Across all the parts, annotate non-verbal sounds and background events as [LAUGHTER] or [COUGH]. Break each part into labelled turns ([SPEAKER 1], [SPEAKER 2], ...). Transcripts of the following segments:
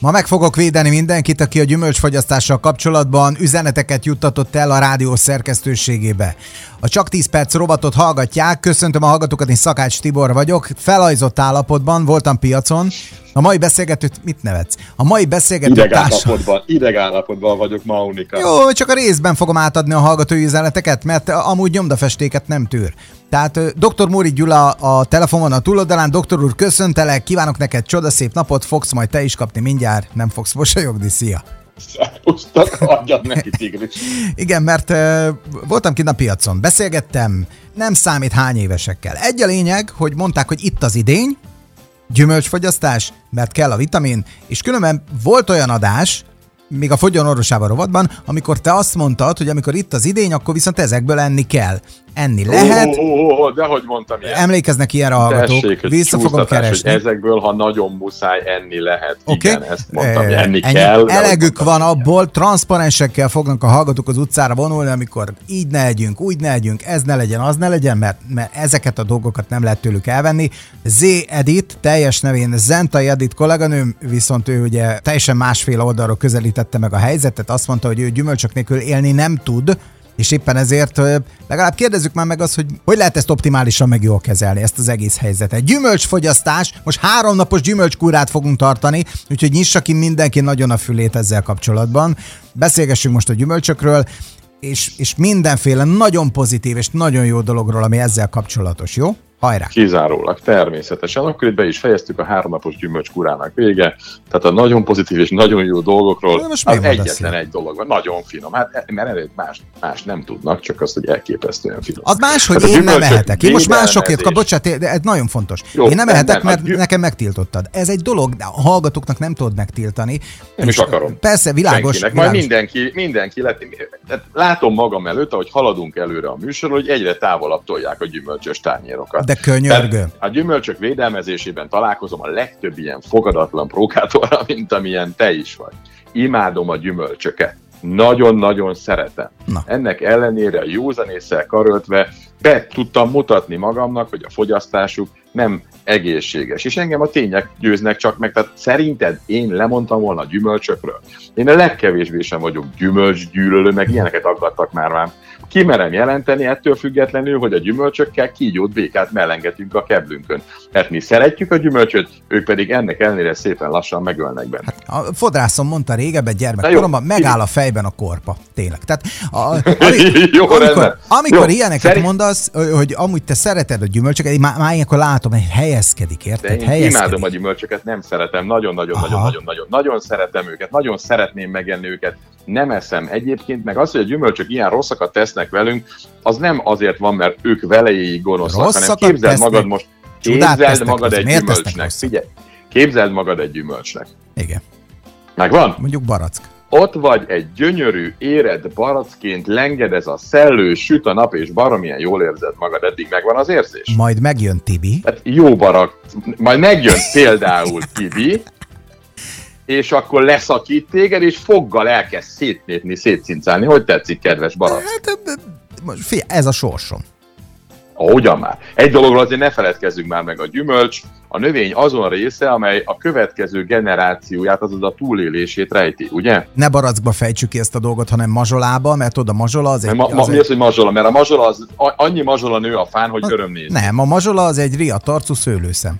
[SPEAKER 1] Ma meg fogok védeni mindenkit, aki a gyümölcsfogyasztással kapcsolatban üzeneteket juttatott el a rádió szerkesztőségébe. A Csak 10 perc robotot hallgatják, köszöntöm a hallgatókat, én Szakács Tibor vagyok, felajzott állapotban, voltam piacon, a mai beszélgetőt mit nevetsz? A mai beszélgető
[SPEAKER 2] idegállapotban, idegállapotban vagyok, Maunika.
[SPEAKER 1] Jó, csak a részben fogom átadni a hallgatói üzeneteket, mert amúgy nyomdafestéket nem tűr. Tehát dr. Móri Gyula a telefonon a túloldalán, doktor úr, köszöntelek, kívánok neked csodaszép napot, fogsz majd te is kapni mindjárt, nem fogsz mosolyogni, szia!
[SPEAKER 2] Szerusztak, adjad neki tigris. [LAUGHS]
[SPEAKER 1] Igen, mert uh, voltam kint a piacon, beszélgettem, nem számít hány évesekkel. Egy a lényeg, hogy mondták, hogy itt az idény, gyümölcsfogyasztás, mert kell a vitamin, és különben volt olyan adás, még a Fogyon orvosában rovatban, amikor te azt mondtad, hogy amikor itt az idény, akkor viszont ezekből enni kell enni lehet.
[SPEAKER 2] Ó, ó, ó, de hogy mondtam ilyen.
[SPEAKER 1] Emlékeznek ilyenre a hallgatók,
[SPEAKER 2] Tessék,
[SPEAKER 1] vissza fogom keresni.
[SPEAKER 2] Hogy ezekből, ha nagyon muszáj, enni lehet.
[SPEAKER 1] Oké.
[SPEAKER 2] Igen, ezt mondtam,
[SPEAKER 1] Eh,
[SPEAKER 2] enni
[SPEAKER 1] ennyi.
[SPEAKER 2] kell.
[SPEAKER 1] Elegük van
[SPEAKER 2] mondtam,
[SPEAKER 1] abból, transzparensekkel fognak a hallgatók az utcára vonulni, amikor így ne legyünk, úgy ne legyünk, ez ne legyen, az ne legyen, mert, mert ezeket a dolgokat nem lehet tőlük elvenni. Z. Edit, teljes nevén Zentai Edit kolléganőm, viszont ő ugye teljesen másféle oldalról közelítette meg a helyzetet, azt mondta, hogy ő gyümölcsök nélkül élni nem tud, és éppen ezért legalább kérdezzük már meg azt, hogy hogy lehet ezt optimálisan meg jól kezelni, ezt az egész helyzetet. Gyümölcsfogyasztás, most három napos gyümölcskúrát fogunk tartani, úgyhogy nyissa ki mindenki nagyon a fülét ezzel kapcsolatban. Beszélgessünk most a gyümölcsökről, és, és mindenféle nagyon pozitív és nagyon jó dologról, ami ezzel kapcsolatos, jó? Hajrá!
[SPEAKER 2] Kizárólag, természetesen. Akkor itt be is fejeztük a háromnapos gyümölcskúrának vége. Tehát a nagyon pozitív és nagyon jó dolgokról
[SPEAKER 1] De most
[SPEAKER 2] az egyetlen egy dolog van. Nagyon finom. Hát mert elég más, más nem tudnak, csak azt, hogy elképesztően finom.
[SPEAKER 1] Az más, hogy
[SPEAKER 2] Hát
[SPEAKER 1] én nem
[SPEAKER 2] gyümölcsök
[SPEAKER 1] ehetek. Én most másokért kap, bocsánat, de ez nagyon fontos.
[SPEAKER 2] Jó,
[SPEAKER 1] én nem
[SPEAKER 2] rendben,
[SPEAKER 1] ehetek, mert
[SPEAKER 2] gyü-
[SPEAKER 1] nekem megtiltottad. Ez egy dolog, de a hallgatóknak nem tudod megtiltani.
[SPEAKER 2] Nem is akarom.
[SPEAKER 1] Persze, világos.
[SPEAKER 2] Senkinek. Majd
[SPEAKER 1] világos.
[SPEAKER 2] mindenki, mindenki lett, látom magam előtt, ahogy haladunk előre a műsorról, hogy egyre távolabb tolják a gyümölcsös tányérokat.
[SPEAKER 1] De könyörgöm.
[SPEAKER 2] A gyümölcsök védelmezésében találkozom a legtöbb ilyen fogadatlan prókátorra, [LAUGHS] mint amilyen te is vagy. Imádom a gyümölcsöket. Nagyon-nagyon szeretem.
[SPEAKER 1] Na.
[SPEAKER 2] Ennek ellenére a józanésszel karöltve be tudtam mutatni magamnak, hogy a fogyasztásuk nem egészséges. És engem a tények győznek csak meg. Tehát szerinted én lemondtam volna a gyümölcsökről? Én a legkevésbé sem vagyok gyümölcsgyűlölő, meg ilyeneket aggattak már rám. Kimerem jelenteni ettől függetlenül, hogy a gyümölcsökkel kígyót békát mellengetünk a keblünkön. Mert mi szeretjük a gyümölcsöt, ők pedig ennek ellenére szépen lassan megölnek benne.
[SPEAKER 1] A fodrászom mondta régebben gyermekkoromban, megáll a fejben a korpa. Tényleg. Tehát, a, [LAUGHS] ami,
[SPEAKER 2] Jó,
[SPEAKER 1] amikor, amikor
[SPEAKER 2] Jó,
[SPEAKER 1] ilyeneket
[SPEAKER 2] szerint-
[SPEAKER 1] mondasz, hogy amúgy te szereted a gyümölcsöket, én már, már ilyenkor látom, hogy helyezkedik,
[SPEAKER 2] De
[SPEAKER 1] érted?
[SPEAKER 2] én
[SPEAKER 1] Helyezkedik.
[SPEAKER 2] imádom a gyümölcsöket, nem szeretem, nagyon-nagyon-nagyon
[SPEAKER 1] Aha.
[SPEAKER 2] nagyon, szeretem őket, nagyon szeretném megenni őket, nem eszem egyébként, meg az, hogy a gyümölcsök ilyen rosszakat tesznek velünk, az nem azért van, mert ők velejéig gonoszak, hanem
[SPEAKER 1] Rosszakat
[SPEAKER 2] képzeld
[SPEAKER 1] tesznek?
[SPEAKER 2] magad most, képzeld magad egy gyümölcsnek, figyelj, képzeld magad egy gyümölcsnek.
[SPEAKER 1] Igen.
[SPEAKER 2] Megvan?
[SPEAKER 1] Mondjuk barack.
[SPEAKER 2] Ott vagy egy gyönyörű, éred baracként, lengedez a szellő, süt a nap, és baromilyen jól érzed magad, eddig megvan az érzés?
[SPEAKER 1] Majd megjön Tibi,
[SPEAKER 2] Tehát jó barak, majd megjön például Tibi, és akkor leszakít téged, és foggal elkezd szétnépni, szétszincálni. Hogy tetszik, kedves barack?
[SPEAKER 1] Hát, figyelj, ez a sorsom.
[SPEAKER 2] Ahogyan már. Egy dologról azért ne feledkezzünk már meg a gyümölcs, a növény azon része, amely a következő generációját, azaz a túlélését rejti, ugye?
[SPEAKER 1] Ne barackba fejtsük ki ezt a dolgot, hanem mazsolába, mert oda mazsola az egy...
[SPEAKER 2] Ma, ma,
[SPEAKER 1] az
[SPEAKER 2] mi
[SPEAKER 1] egy
[SPEAKER 2] az, hogy mazsola? Mert a mazsola az, a- annyi mazsola nő a fán, hogy öröm nézni.
[SPEAKER 1] nem, a mazsola az egy riadt arcú szőlőszem.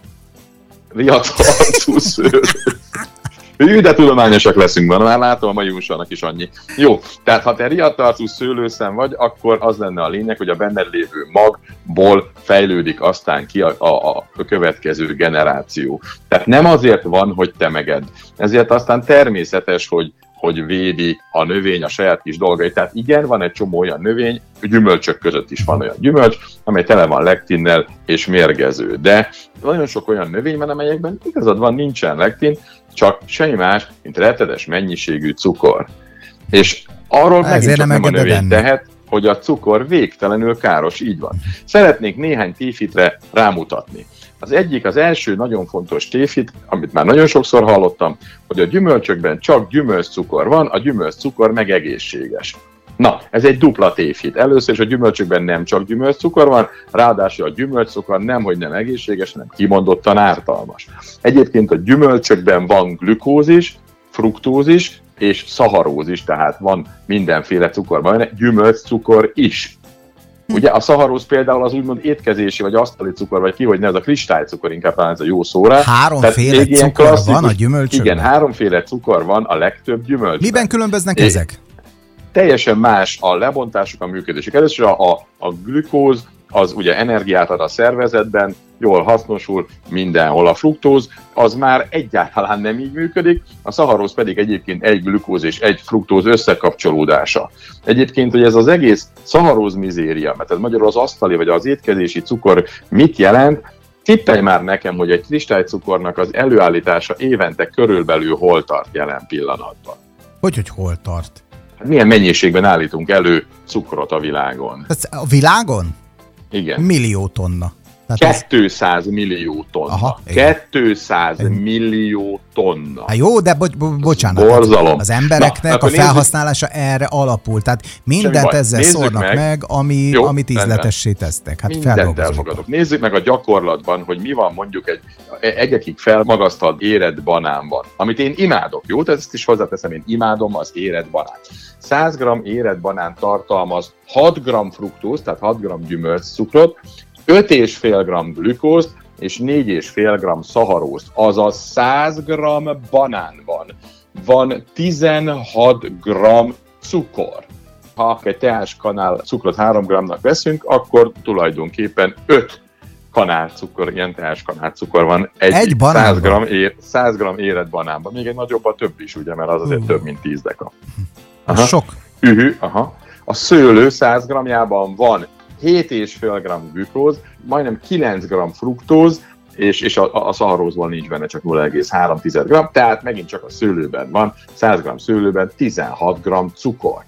[SPEAKER 2] Riadt arcú Hű, de tudományosak leszünk, van, már látom a mai műsornak is annyi. Jó, tehát ha te riadt arcú szőlőszem vagy, akkor az lenne a lényeg, hogy a benned lévő magból fejlődik aztán ki a, a, a következő generáció. Tehát nem azért van, hogy te meged. Ezért aztán természetes, hogy hogy védi a növény a saját kis dolgait. Tehát igen, van egy csomó olyan növény, gyümölcsök között is van olyan gyümölcs, amely tele van lektinnel és mérgező. De nagyon sok olyan növény van, amelyekben igazad van, nincsen lektin, csak semmi más, mint rettedes mennyiségű cukor. És arról
[SPEAKER 1] Ezért
[SPEAKER 2] megint csak
[SPEAKER 1] nem
[SPEAKER 2] nem a növény tehet, hogy a cukor végtelenül káros, így van. Szeretnék néhány téfitre rámutatni. Az egyik, az első nagyon fontos téfit, amit már nagyon sokszor hallottam, hogy a gyümölcsökben csak gyümölcscukor van, a gyümölcscukor meg egészséges. Na, ez egy dupla tévhit. Először is a gyümölcsökben nem csak gyümölcscukor van, ráadásul a gyümölcscukor nem, hogy nem egészséges, hanem kimondottan ártalmas. Egyébként a gyümölcsökben van glükózis, fruktózis és szaharózis, tehát van mindenféle cukorban, benne, gyümölcscukor is. [LAUGHS] Ugye a szaharóz például az úgymond étkezési, vagy asztali cukor, vagy ki, hogy ne, ez a kristálycukor, inkább talán ez a jó szóra.
[SPEAKER 1] Háromféle cukor klasszikus, van a gyümölcsökben?
[SPEAKER 2] Igen, háromféle cukor van a legtöbb gyümölcsben.
[SPEAKER 1] Miben különböznek é, ezek?
[SPEAKER 2] Teljesen más a lebontásuk, a működésük. Először a, a, a glükóz, az ugye energiát ad a szervezetben, jól hasznosul mindenhol. A fruktóz az már egyáltalán nem így működik, a szaharóz pedig egyébként egy glükóz és egy fruktóz összekapcsolódása. Egyébként, hogy ez az egész szaharóz mizéria, mert ez magyarul az asztali vagy az étkezési cukor mit jelent, Tippelj már nekem, hogy egy kristálycukornak az előállítása évente körülbelül hol tart jelen pillanatban.
[SPEAKER 1] Hogy, hogy hol tart?
[SPEAKER 2] Hát milyen mennyiségben állítunk elő cukrot a világon?
[SPEAKER 1] Ez a világon?
[SPEAKER 2] Igen.
[SPEAKER 1] Millió tonna.
[SPEAKER 2] Tehát 200 ez... millió tonna. Aha, 200 igen. millió tonna.
[SPEAKER 1] Hát jó, de bo- bo- bocsánat.
[SPEAKER 2] Borzalom.
[SPEAKER 1] Az embereknek Na, a felhasználása nézzük. erre alapul. Tehát mindent ezzel nézzük szórnak meg, meg ami, jó, amit ízletessé tesznek. Hát
[SPEAKER 2] Mindent elfogadok. Nézzük meg a gyakorlatban, hogy mi van mondjuk egy egyekig felmagasztalt érett banánban, amit én imádok, jó? Tehát ezt is hozzáteszem, én imádom az érett banát. 100 g érett banán tartalmaz 6 g fruktóz, tehát 6 g gyümölcscukrot, 5,5 g glükózt és 4,5 g szaharózt, azaz 100 g banánban van 16 g cukor. Ha egy teáskanál cukrot 3 g-nak veszünk, akkor tulajdonképpen 5 kanál cukor, ilyen teáskanál cukor van egy, egy 100 g, ér, 100 g érett banánban. Még egy nagyobb a több is, ugye, mert az azért uh. több, mint 10 deka.
[SPEAKER 1] Aha. Sok.
[SPEAKER 2] Ühű, aha. A szőlő 100 g-jában van 7,5 g glükóz, majdnem 9 g fruktóz, és, és a, a szaharózból nincs benne csak 0,3 g, tehát megint csak a szőlőben van, 100 g szőlőben 16 g cukor.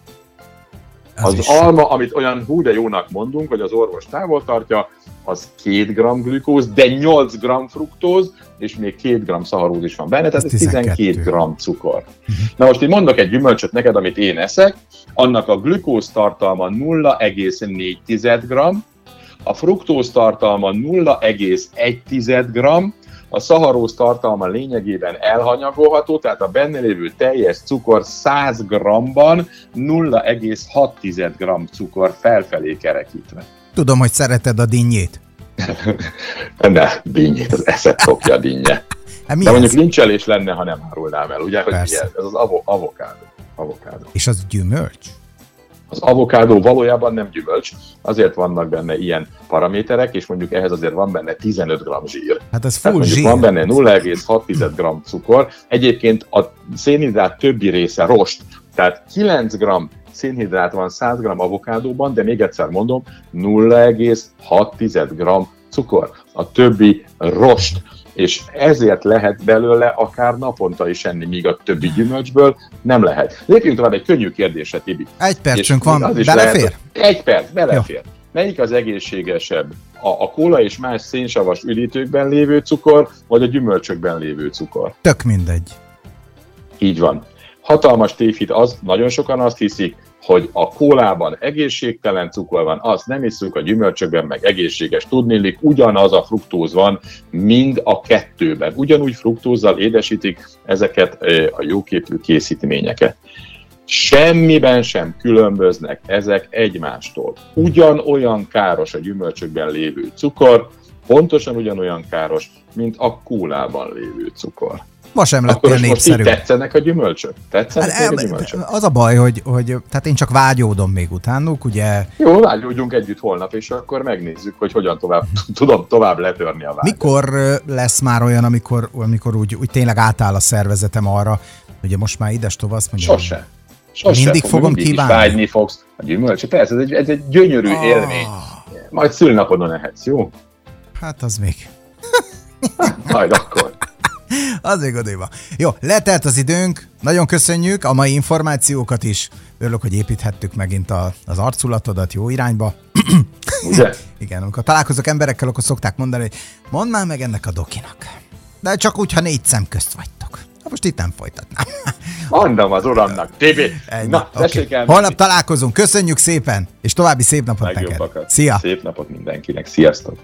[SPEAKER 2] Az, az alma, amit olyan hú de jónak mondunk, hogy az orvos távol tartja, az 2 g glükóz, de 8 g fruktóz, és még 2 g szaharóz is van benne, tehát ez 12 g cukor. Uh-huh. Na most én mondok egy gyümölcsöt neked, amit én eszek, annak a glükóz tartalma 0,4 g, a fruktóz tartalma 0,1 g, a szaharóz tartalma lényegében elhanyagolható, tehát a benne lévő teljes cukor 100 g-ban 0,6 g cukor felfelé kerekítve.
[SPEAKER 1] Tudom, hogy szereted a dinnyét. [LAUGHS]
[SPEAKER 2] ne, dinnyét, az eszet kopja dinnye. [LAUGHS] Hát De mondjuk lincselés lenne, ha nem árulnám el, ugye? Hogy ez, ez az avo- avokádó. avokádó.
[SPEAKER 1] És az gyümölcs?
[SPEAKER 2] Az avokádó valójában nem gyümölcs, azért vannak benne ilyen paraméterek, és mondjuk ehhez azért van benne 15 g zsír.
[SPEAKER 1] Hát ez full zsír.
[SPEAKER 2] Van benne 0,6 g cukor. Egyébként a szénhidrát többi része rost, tehát 9 g szénhidrát van 100 g avokádóban, de még egyszer mondom, 0,6 g cukor. A többi rost és ezért lehet belőle akár naponta is enni, míg a többi gyümölcsből nem lehet. Lépjünk tovább egy könnyű kérdésre, Tibi.
[SPEAKER 1] Egy percünk van, az is belefér? Lehet,
[SPEAKER 2] egy perc, belefér. Jó. Melyik az egészségesebb? A, a kóla és más szénsavas üdítőkben lévő cukor, vagy a gyümölcsökben lévő cukor?
[SPEAKER 1] Tök mindegy.
[SPEAKER 2] Így van. Hatalmas tévhit az, nagyon sokan azt hiszik, hogy a kólában egészségtelen cukor van, azt nem iszunk, a gyümölcsökben meg egészséges. Tudnélik, ugyanaz a fruktóz van, mind a kettőben. Ugyanúgy fruktózzal édesítik ezeket a jóképű készítményeket. Semmiben sem különböznek ezek egymástól. Ugyanolyan káros a gyümölcsökben lévő cukor, pontosan ugyanolyan káros, mint a kólában lévő cukor.
[SPEAKER 1] Ma sem lettél népszerű.
[SPEAKER 2] tetszenek a gyümölcsök? Tetszenek hát, a gyümölcsök?
[SPEAKER 1] Az a baj, hogy, hogy tehát én csak vágyódom még utánuk, ugye?
[SPEAKER 2] Jó, vágyódjunk együtt holnap, és akkor megnézzük, hogy hogyan tovább [LAUGHS] tudom tovább letörni a vágyat.
[SPEAKER 1] Mikor lesz már olyan, amikor, amikor úgy, úgy tényleg átáll a szervezetem arra, ugye most már ides tovasz mondja.
[SPEAKER 2] Sose. Sose
[SPEAKER 1] mindig fogom mindig kívánni.
[SPEAKER 2] vágyni fogsz a gyümölcsök. Persze, ez egy, ez egy gyönyörű oh. élmény. Majd szülnapodon ehetsz, jó?
[SPEAKER 1] Hát az még.
[SPEAKER 2] majd akkor.
[SPEAKER 1] Az még odéba. Jó, letelt az időnk, nagyon köszönjük a mai információkat is. Örülök, hogy építhettük megint a, az arculatodat jó irányba. [COUGHS]
[SPEAKER 2] Ugye?
[SPEAKER 1] Igen, amikor találkozok emberekkel, akkor szokták mondani, hogy mondd már meg ennek a dokinak. De csak úgy, ha négy szem közt vagytok. Na most itt nem folytatnám. [COUGHS]
[SPEAKER 2] Mondom az uramnak, Tibi. Na,
[SPEAKER 1] okay. el. Holnap találkozunk, köszönjük szépen, és további szép napot neked. Szia!
[SPEAKER 2] Szép napot mindenkinek, sziasztok!